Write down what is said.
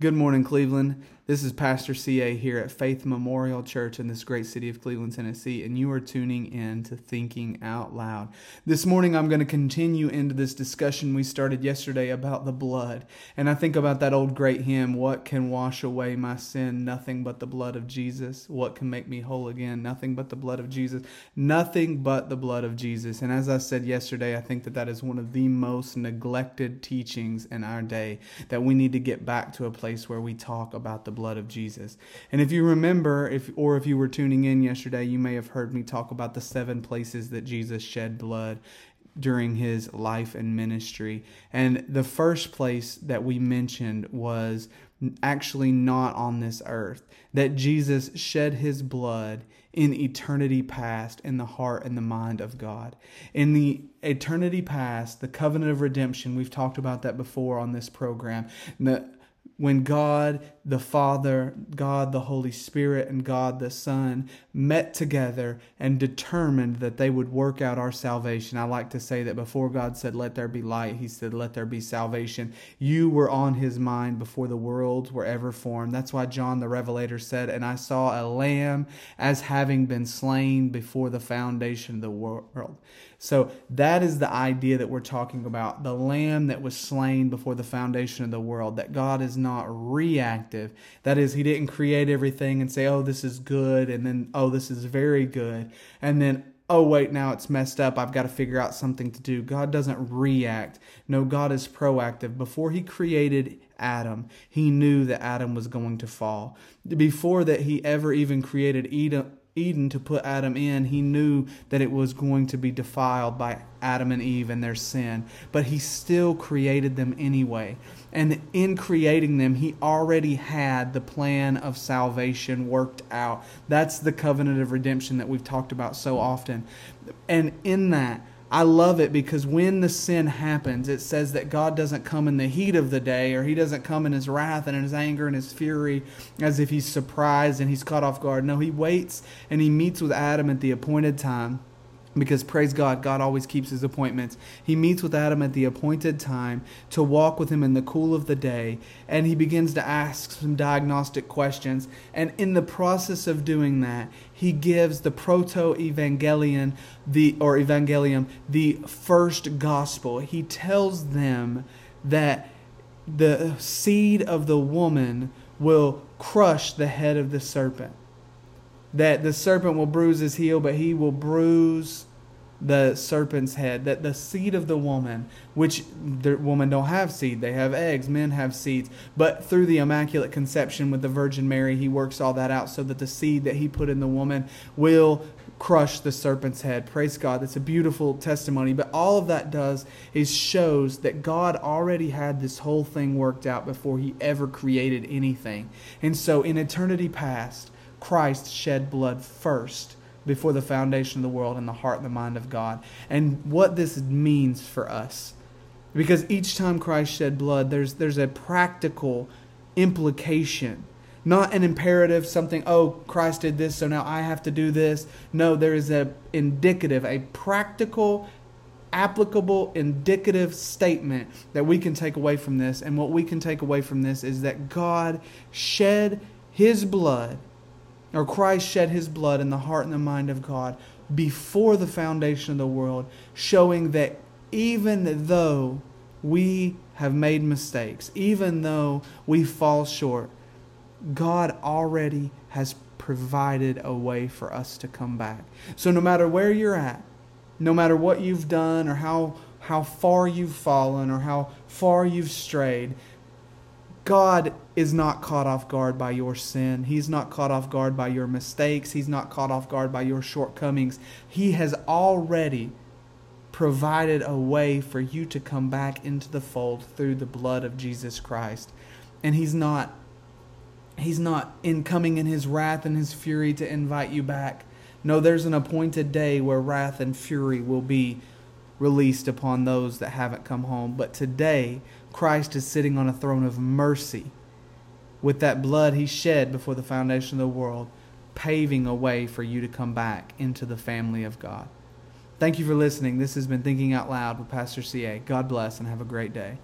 Good morning, Cleveland. This is Pastor CA here at Faith Memorial Church in this great city of Cleveland, Tennessee, and you are tuning in to Thinking Out Loud. This morning, I'm going to continue into this discussion we started yesterday about the blood. And I think about that old great hymn, What can wash away my sin? Nothing but the blood of Jesus. What can make me whole again? Nothing but the blood of Jesus. Nothing but the blood of Jesus. And as I said yesterday, I think that that is one of the most neglected teachings in our day, that we need to get back to a place where we talk about the blood of Jesus. And if you remember, if or if you were tuning in yesterday, you may have heard me talk about the seven places that Jesus shed blood during his life and ministry. And the first place that we mentioned was actually not on this earth, that Jesus shed his blood in eternity past in the heart and the mind of God. In the eternity past, the covenant of redemption, we've talked about that before on this program. The, when God the Father, God the Holy Spirit, and God the Son met together and determined that they would work out our salvation. I like to say that before God said, Let there be light, He said, Let there be salvation. You were on His mind before the worlds were ever formed. That's why John the Revelator said, And I saw a lamb as having been slain before the foundation of the world. So that is the idea that we're talking about the lamb that was slain before the foundation of the world, that God is not reactive. That is, He didn't create everything and say, oh, this is good, and then, oh, this is very good, and then, oh, wait, now it's messed up. I've got to figure out something to do. God doesn't react. No, God is proactive. Before He created Adam, He knew that Adam was going to fall. Before that, He ever even created Eden, Eden to put Adam in, he knew that it was going to be defiled by Adam and Eve and their sin, but he still created them anyway. And in creating them, he already had the plan of salvation worked out. That's the covenant of redemption that we've talked about so often. And in that, I love it because when the sin happens, it says that God doesn't come in the heat of the day or he doesn't come in his wrath and in his anger and his fury as if he's surprised and he's caught off guard. No, he waits and he meets with Adam at the appointed time because praise God, God always keeps his appointments. He meets with Adam at the appointed time to walk with him in the cool of the day, and he begins to ask some diagnostic questions. And in the process of doing that, he gives the proto evangelion, the or evangelium, the first gospel. He tells them that the seed of the woman will crush the head of the serpent that the serpent will bruise his heel, but he will bruise the serpent's head. That the seed of the woman, which the woman don't have seed, they have eggs. Men have seeds, but through the immaculate conception with the Virgin Mary, he works all that out so that the seed that he put in the woman will crush the serpent's head. Praise God. That's a beautiful testimony. But all of that does is shows that God already had this whole thing worked out before he ever created anything. And so in eternity past, Christ shed blood first before the foundation of the world in the heart and the mind of God. And what this means for us. Because each time Christ shed blood, there's, there's a practical implication. Not an imperative, something, oh, Christ did this, so now I have to do this. No, there is a indicative, a practical, applicable, indicative statement that we can take away from this. And what we can take away from this is that God shed his blood or Christ shed his blood in the heart and the mind of God before the foundation of the world, showing that even though we have made mistakes, even though we fall short, God already has provided a way for us to come back. So no matter where you're at, no matter what you've done or how how far you've fallen or how far you've strayed, God is not caught off guard by your sin. He's not caught off guard by your mistakes. He's not caught off guard by your shortcomings. He has already provided a way for you to come back into the fold through the blood of Jesus Christ. And he's not he's not in coming in his wrath and his fury to invite you back. No, there's an appointed day where wrath and fury will be released upon those that haven't come home. But today, Christ is sitting on a throne of mercy with that blood he shed before the foundation of the world, paving a way for you to come back into the family of God. Thank you for listening. This has been Thinking Out Loud with Pastor CA. God bless and have a great day.